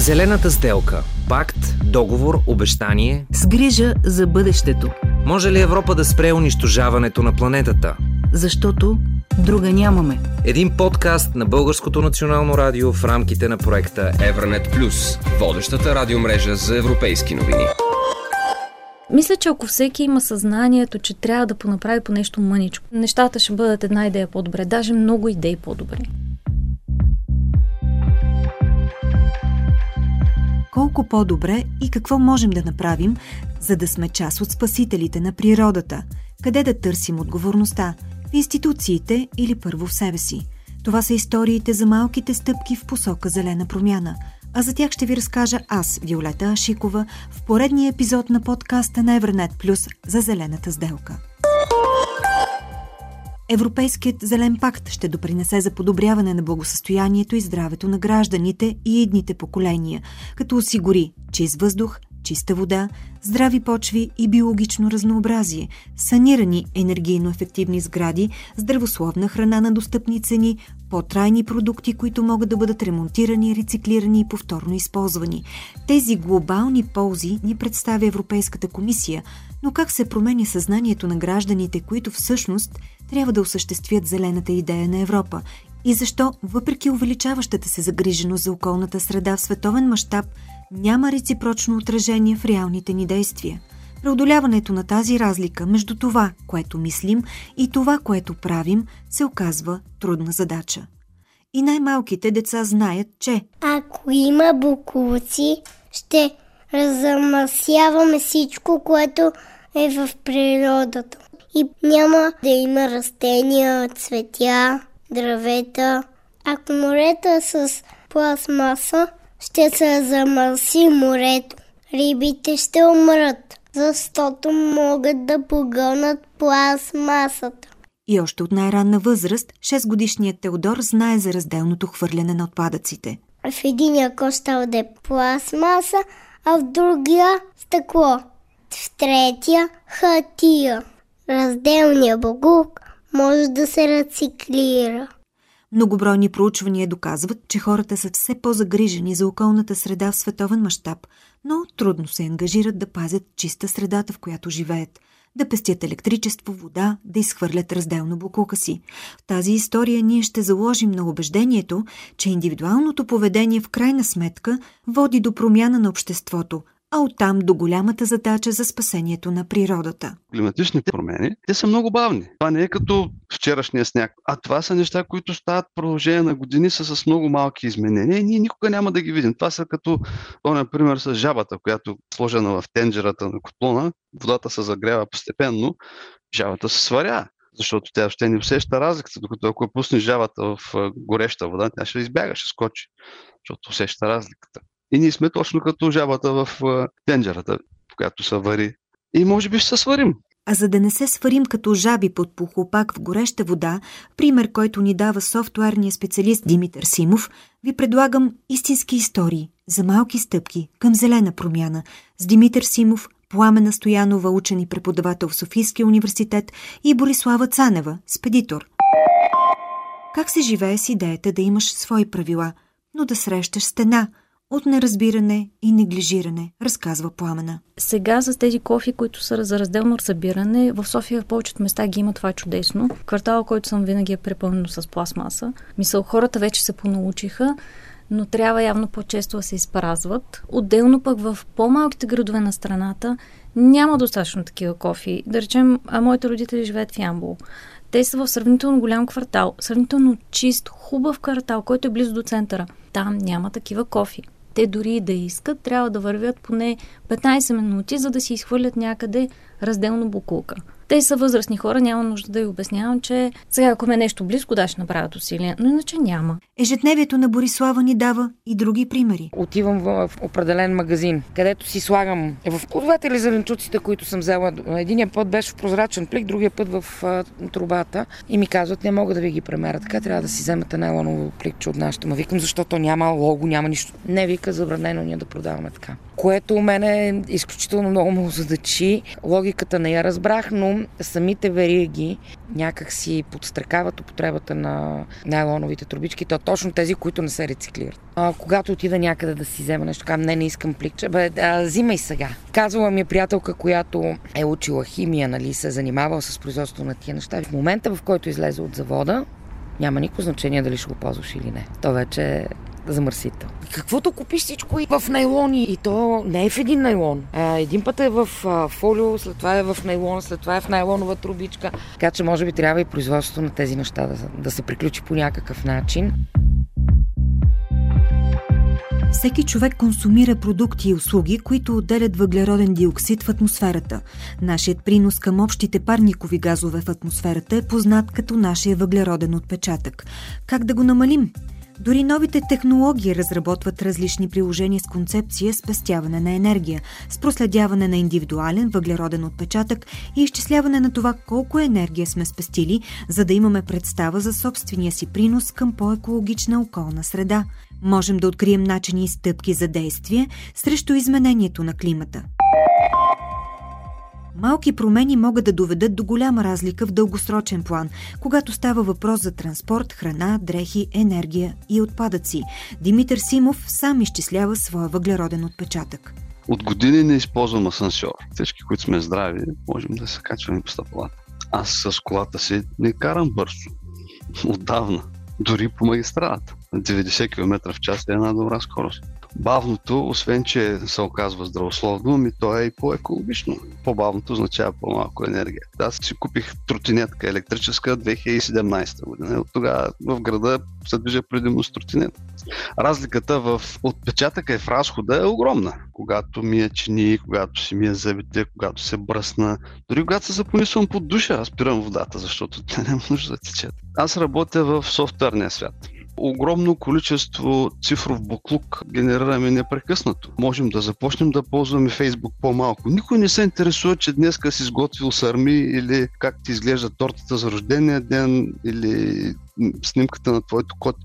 Зелената сделка. Пакт, договор, обещание. С грижа за бъдещето. Може ли Европа да спре унищожаването на планетата? Защото друга нямаме. Един подкаст на Българското национално радио в рамките на проекта Евранет Плюс, водещата радиомрежа за европейски новини. Мисля, че ако всеки има съзнанието, че трябва да понаправи по нещо мъничко, нещата ще бъдат една идея по-добре, даже много идеи по-добре. Колко по-добре и какво можем да направим, за да сме част от спасителите на природата, къде да търсим отговорността, в институциите или първо в себе си. Това са историите за малките стъпки в посока зелена промяна, а за тях ще ви разкажа аз, Виолета Ашикова, в поредния епизод на подкаста на Евронет Плюс за зелената сделка. Европейският зелен пакт ще допринесе за подобряване на благосъстоянието и здравето на гражданите и едните поколения, като осигури чист въздух, чиста вода, здрави почви и биологично разнообразие, санирани енергийно ефективни сгради, здравословна храна на достъпни цени, по-трайни продукти, които могат да бъдат ремонтирани, рециклирани и повторно използвани. Тези глобални ползи ни представя Европейската комисия, но как се променя съзнанието на гражданите, които всъщност трябва да осъществят зелената идея на Европа и защо, въпреки увеличаващата се загриженост за околната среда в световен мащаб, няма реципрочно отражение в реалните ни действия. Преодоляването на тази разлика между това, което мислим и това, което правим, се оказва трудна задача. И най-малките деца знаят, че ако има буклуци, ще разамасяваме всичко, което е в природата. И няма да има растения, цветя, дървета. Ако морето е с пластмаса, ще се замърси морето. Рибите ще умрат, защото могат да погълнат пластмасата. И още от най-ранна възраст, 6-годишният Теодор знае за разделното хвърляне на отпадъците. В единия кош става да е пластмаса, а в другия стъкло. В третия хатия. Разделният богук може да се рециклира. Многобройни проучвания доказват, че хората са все по-загрижени за околната среда в световен мащаб, но трудно се ангажират да пазят чиста средата, в която живеят, да пестят електричество, вода, да изхвърлят разделно буклука си. В тази история ние ще заложим на убеждението, че индивидуалното поведение в крайна сметка води до промяна на обществото, а оттам до голямата задача за спасението на природата. Климатичните промени, те са много бавни. Това не е като вчерашния сняг, а това са неща, които стават в продължение на години са с много малки изменения и ние никога няма да ги видим. Това са като, то, например, с жабата, която е сложена в тенджерата на котлона, водата се загрява постепенно, жабата се сваря защото тя ще не усеща разликата, докато ако пусне жабата в гореща вода, тя ще избяга, ще скочи, защото усеща разликата. И ние сме точно като жабата в тенджерата, в която се вари. И може би ще се сварим. А за да не се сварим като жаби под похлопак в гореща вода, пример, който ни дава софтуерният специалист Димитър Симов, ви предлагам истински истории за малки стъпки към зелена промяна с Димитър Симов, Пламена Стоянова, учен и преподавател в Софийския университет и Борислава Цанева, спедитор. Как се живее с идеята да имаш свои правила, но да срещаш стена – от неразбиране и неглижиране, разказва Пламена. Сега с тези кофи, които са за разделно събиране, в София в повечето места ги има това чудесно. Квартала, който съм винаги е препълнен с пластмаса. Мисъл, хората вече се понаучиха но трябва явно по-често да се изпразват. Отделно пък в по-малките градове на страната няма достатъчно такива кофи. Да речем, а моите родители живеят в Ямбол. Те са в сравнително голям квартал, сравнително чист, хубав квартал, който е близо до центъра. Там няма такива кофи те дори да искат, трябва да вървят поне 15 минути, за да си изхвърлят някъде разделно буклука. Те са възрастни хора, няма нужда да ви обяснявам, че сега ако ме нещо близко, да ще направят усилия, но иначе няма. Ежедневието на Борислава ни дава и други примери. Отивам в определен магазин, където си слагам в плодовете или зеленчуците, които съм взела. Единия път беше в прозрачен плик, другия път в а, трубата и ми казват, не мога да ви ги премеря. Така трябва да си вземете найлоново пликче от нашата. Ма викам, защото няма лого, няма нищо. Не вика, забранено ние да продаваме така. което у мене изключително много му задачи. Логиката не я разбрах, но самите вериги някак си подстрекават употребата на найлоновите трубички, то точно тези, които не се рециклират. А, когато отида някъде да си взема нещо, казвам, не, не искам пликче, бе, а, взимай сега. Казвала ми е приятелка, която е учила химия, нали, се е занимавала с производството на тия неща. В момента, в който излезе от завода, няма никакво значение дали ще го ползваш или не. То вече замърсител. Каквото купиш всичко и в найлони. И то не е в един найлон. А, един път е в а, фолио, след това е в найлон, след това е в найлонова трубичка. Така че може би трябва и производството на тези неща да, да се приключи по някакъв начин. Всеки човек консумира продукти и услуги, които отделят въглероден диоксид в атмосферата. Нашият принос към общите парникови газове в атмосферата е познат като нашия въглероден отпечатък. Как да го намалим? Дори новите технологии разработват различни приложения с концепция спестяване на енергия, с проследяване на индивидуален въглероден отпечатък и изчисляване на това колко енергия сме спестили, за да имаме представа за собствения си принос към по-екологична околна среда. Можем да открием начини и стъпки за действие срещу изменението на климата. Малки промени могат да доведат до голяма разлика в дългосрочен план, когато става въпрос за транспорт, храна, дрехи, енергия и отпадъци. Димитър Симов сам изчислява своя въглероден отпечатък. От години не използвам асансьор. Всички, които сме здрави, можем да се качваме по стъпалата. Аз с колата си не карам бързо. Отдавна. Дори по магистралата. 90 км в час е една добра скорост. Бавното, освен че се оказва здравословно, ми то е и по-екологично. По-бавното означава по-малко енергия. Аз си купих тротинетка електрическа 2017 година. От тогава в града се движа предимно с тротинет. Разликата в отпечатъка и в разхода е огромна. Когато ми е чини, когато си ми е зъбите, когато се бръсна. Дори когато се запонисвам под душа, аз спирам водата, защото те не нужда да течат. Аз работя в софтуерния свят огромно количество цифров буклук генерираме непрекъснато. Можем да започнем да ползваме Фейсбук по-малко. Никой не се интересува, че днес си изготвил сарми или как ти изглежда тортата за рождения ден или снимката на твоето код.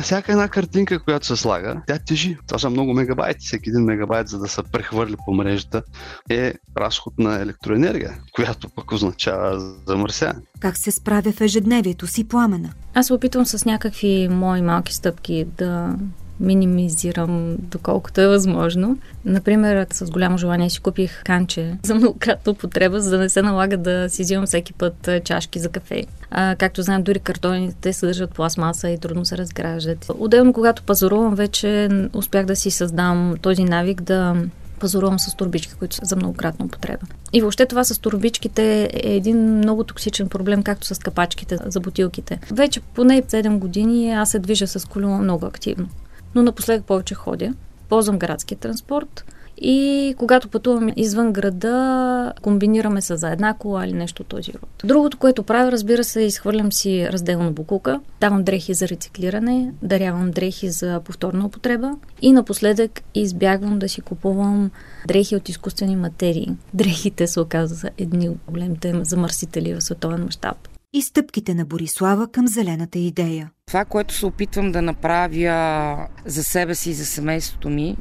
Всяка една картинка, която се слага, тя тежи. Това са много мегабайти. Всеки един мегабайт, за да се прехвърли по мрежата, е разход на електроенергия, която пък означава замърсяване. Как се справя в ежедневието си пламена? Аз се опитвам с някакви мои малки стъпки да минимизирам доколкото е възможно. Например, с голямо желание си купих канче за многократна употреба, за да не се налага да си взимам всеки път чашки за кафе. А, както знаем, дори картоните съдържат пластмаса и трудно се разграждат. Отделно, когато пазарувам, вече успях да си създам този навик да пазарувам с турбички, които са за многократна употреба. И въобще това с турбичките е един много токсичен проблем, както с капачките за бутилките. Вече поне 7 години аз се движа с колело много активно но напоследък повече ходя. Ползвам градския транспорт и когато пътуваме извън града, комбинираме се за една кола или нещо този род. Другото, което правя, разбира се, изхвърлям си разделно букука, давам дрехи за рециклиране, дарявам дрехи за повторна употреба и напоследък избягвам да си купувам дрехи от изкуствени материи. Дрехите се оказа едни от големите замърсители в световен мащаб и стъпките на Борислава към зелената идея. Това, което се опитвам да направя за себе си и за семейството ми,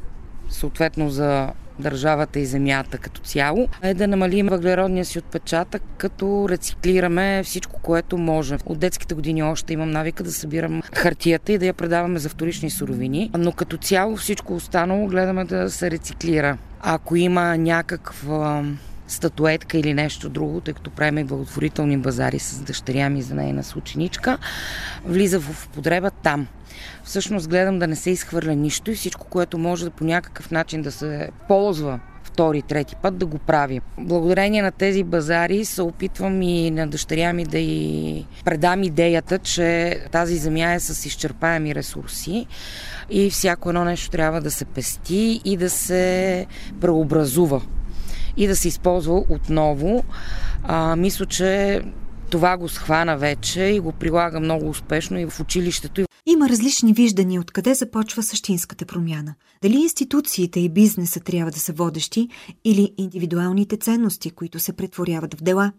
съответно за държавата и земята като цяло, е да намалим въглеродния си отпечатък, като рециклираме всичко, което може. От детските години още имам навика да събирам хартията и да я предаваме за вторични суровини, но като цяло всичко останало гледаме да се рециклира. Ако има някаква статуетка или нещо друго, тъй като правим и благотворителни базари с дъщеря ми за нейна ученичка, влиза в употреба там. Всъщност гледам да не се изхвърля нищо и всичко, което може да по някакъв начин да се ползва втори, трети път да го прави. Благодарение на тези базари се опитвам и на дъщеря ми да й предам идеята, че тази земя е с изчерпаеми ресурси и всяко едно нещо трябва да се пести и да се преобразува и да се използва отново. А, мисля, че това го схвана вече и го прилага много успешно и в училището. Има различни виждания откъде започва същинската промяна. Дали институциите и бизнеса трябва да са водещи или индивидуалните ценности, които се претворяват в дела.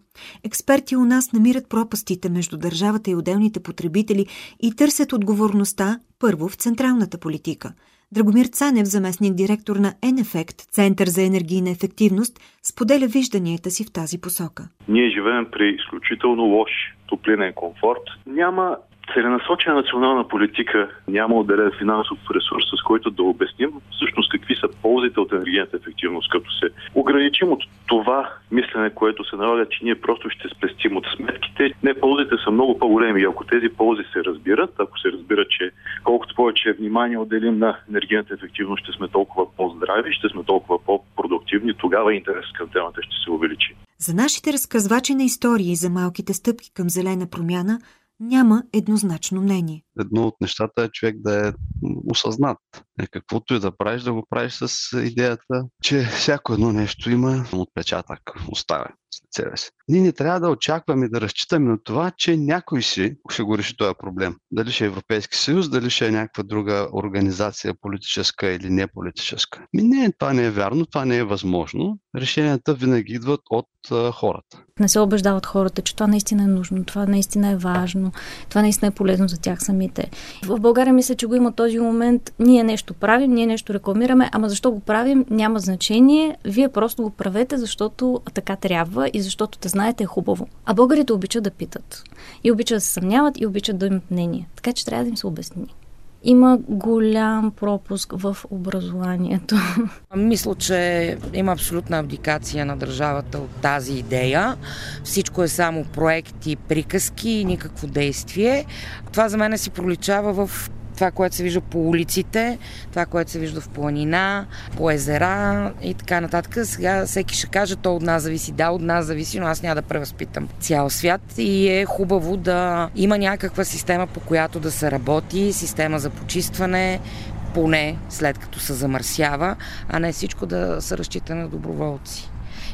Експерти у нас намират пропастите между държавата и отделните потребители и търсят отговорността първо в централната политика – Драгомир Цанев, заместник директор на Енефект, Център за енергийна ефективност, споделя вижданията си в тази посока. Ние живеем при изключително лош топлинен комфорт. Няма целенасочена национална политика няма отделен финансов ресурс, с който да обясним всъщност какви са ползите от енергийната ефективност, като се ограничим от това мислене, което се налага, че ние просто ще спестим от сметките. Не, ползите са много по-големи ако тези ползи се разбират, ако се разбира, че колкото повече внимание отделим на енергийната ефективност, ще сме толкова по-здрави, ще сме толкова по-продуктивни, тогава интерес към темата ще се увеличи. За нашите разказвачи на истории за малките стъпки към зелена промяна няма еднозначно мнение. Едно от нещата е човек да е осъзнат. Е, каквото и да правиш, да го правиш с идеята, че всяко едно нещо има отпечатък, оставя след себе си. Ние не трябва да очакваме да разчитаме на това, че някой си ще го реши този проблем. Дали ще е Европейски съюз, дали ще е някаква друга организация, политическа или не политическа. Ми не, това не е вярно, това не е възможно. Решенията винаги идват от а, хората. Не се убеждават хората, че това наистина е нужно, това наистина е важно, това наистина е полезно за тях самите. В България мисля, че го има този момент. Ние нещо правим, ние нещо рекламираме, ама защо го правим, няма значение. Вие просто го правете, защото така трябва и защото те знаете е хубаво. А българите обичат да питат. И обичат да се съмняват и обичат да имат мнение. Така че трябва да им се обясни има голям пропуск в образованието. Мисля, че има абсолютна абдикация на държавата от тази идея. Всичко е само проекти, приказки и никакво действие. Това за мен си проличава в това, което се вижда по улиците, това, което се вижда в планина, по езера и така нататък. Сега всеки ще каже, то от нас зависи. Да, от нас зависи, но аз няма да превъзпитам цял свят и е хубаво да има някаква система, по която да се работи, система за почистване, поне след като се замърсява, а не всичко да се разчита на доброволци.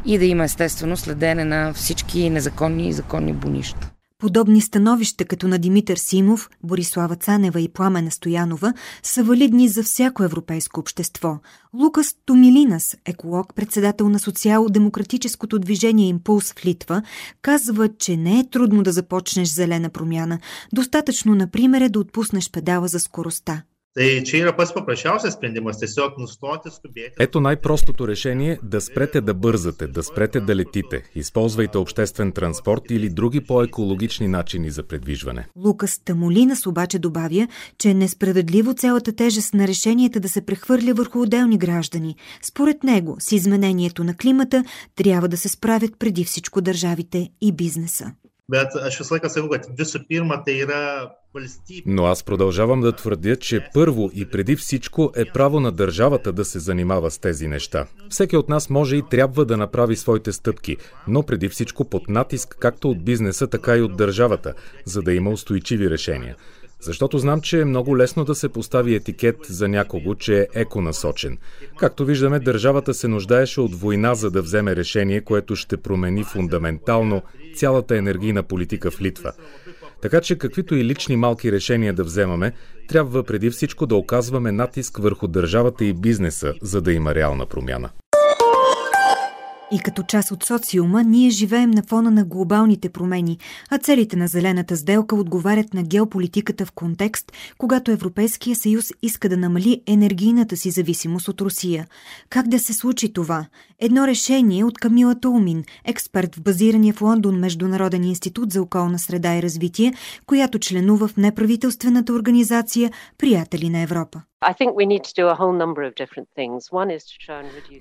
И да има естествено следене на всички незаконни и законни бунища. Подобни становища, като на Димитър Симов, Борислава Цанева и Пламена Стоянова, са валидни за всяко европейско общество. Лукас Томилинас, еколог, председател на социал-демократическото движение Импулс в Литва, казва, че не е трудно да започнеш зелена промяна. Достатъчно, например, е да отпуснеш педала за скоростта. Tai čia yra pats paprasčiausias sprendimas - tiesiog nustoti skubėti. Ето най-простото решение – да спрете да бързате, да спрете да летите. Използвайте обществен транспорт или други по-екологични начини за предвижване. Лукас Тамолинас обаче добавя, че е несправедливо цялата тежест на решенията да се прехвърля върху отделни граждани. Според него, с изменението на климата трябва да се справят преди всичко държавите и бизнеса. Bet aš visą laiką sakau, kad visų pirma tai yra но аз продължавам да твърдя, че първо и преди всичко е право на държавата да се занимава с тези неща. Всеки от нас може и трябва да направи своите стъпки, но преди всичко под натиск както от бизнеса, така и от държавата, за да има устойчиви решения. Защото знам, че е много лесно да се постави етикет за някого, че е еконасочен. Както виждаме, държавата се нуждаеше от война, за да вземе решение, което ще промени фундаментално цялата енергийна политика в Литва. Така че каквито и лични малки решения да вземаме, трябва преди всичко да оказваме натиск върху държавата и бизнеса, за да има реална промяна. И като част от социума, ние живеем на фона на глобалните промени, а целите на зелената сделка отговарят на геополитиката в контекст, когато Европейския съюз иска да намали енергийната си зависимост от Русия. Как да се случи това? Едно решение от Камила Тулмин, експерт в базирания в Лондон Международен институт за околна среда и развитие, която членува в неправителствената организация Приятели на Европа.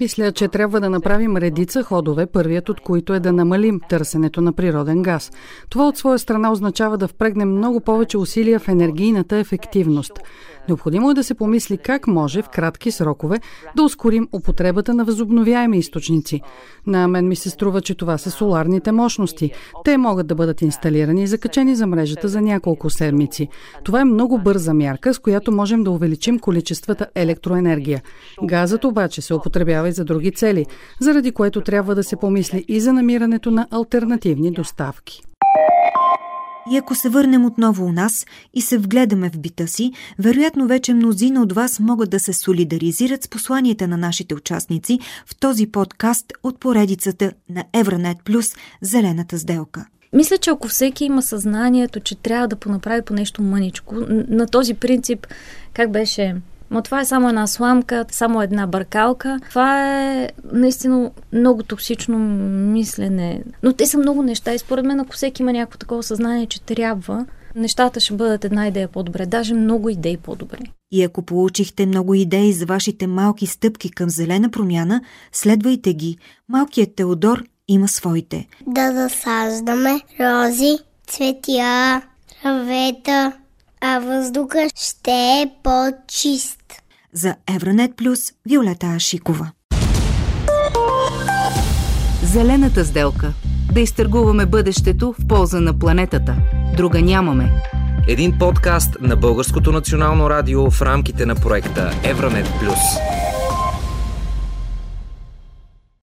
Мисля, че трябва да направим редица ходове, първият от които е да намалим търсенето на природен газ. Това от своя страна означава да впрегнем много повече усилия в енергийната ефективност. Необходимо е да се помисли как може в кратки срокове да ускорим употребата на възобновяеми източници. На мен ми се струва, че това са соларните мощности. Те могат да бъдат инсталирани и закачени за мрежата за няколко седмици. Това е много бърза мярка, с която можем да увеличим количествата електроенергия. Газът обаче се употребява и за други цели, заради което трябва да се помисли и за намирането на альтернативни доставки. И ако се върнем отново у нас и се вгледаме в бита си, вероятно вече мнозина от вас могат да се солидаризират с посланията на нашите участници в този подкаст от поредицата на Евранет Плюс Зелената сделка. Мисля, че ако всеки има съзнанието, че трябва да понаправи по нещо мъничко, на този принцип, как беше но това е само една сламка, само една бъркалка. Това е наистина много токсично мислене. Но те са много неща и според мен, ако всеки има някакво такова съзнание, че трябва, нещата ще бъдат една идея по-добре, даже много идеи по-добре. И ако получихте много идеи за вашите малки стъпки към зелена промяна, следвайте ги. Малкият Теодор има своите. Да засаждаме рози, цветя, травета, а въздуха ще е по-чист. За Евранет Плюс Виолета Ашикова. Зелената сделка. Да изтъргуваме бъдещето в полза на планетата. Друга нямаме. Един подкаст на Българското национално радио в рамките на проекта Евранет Плюс.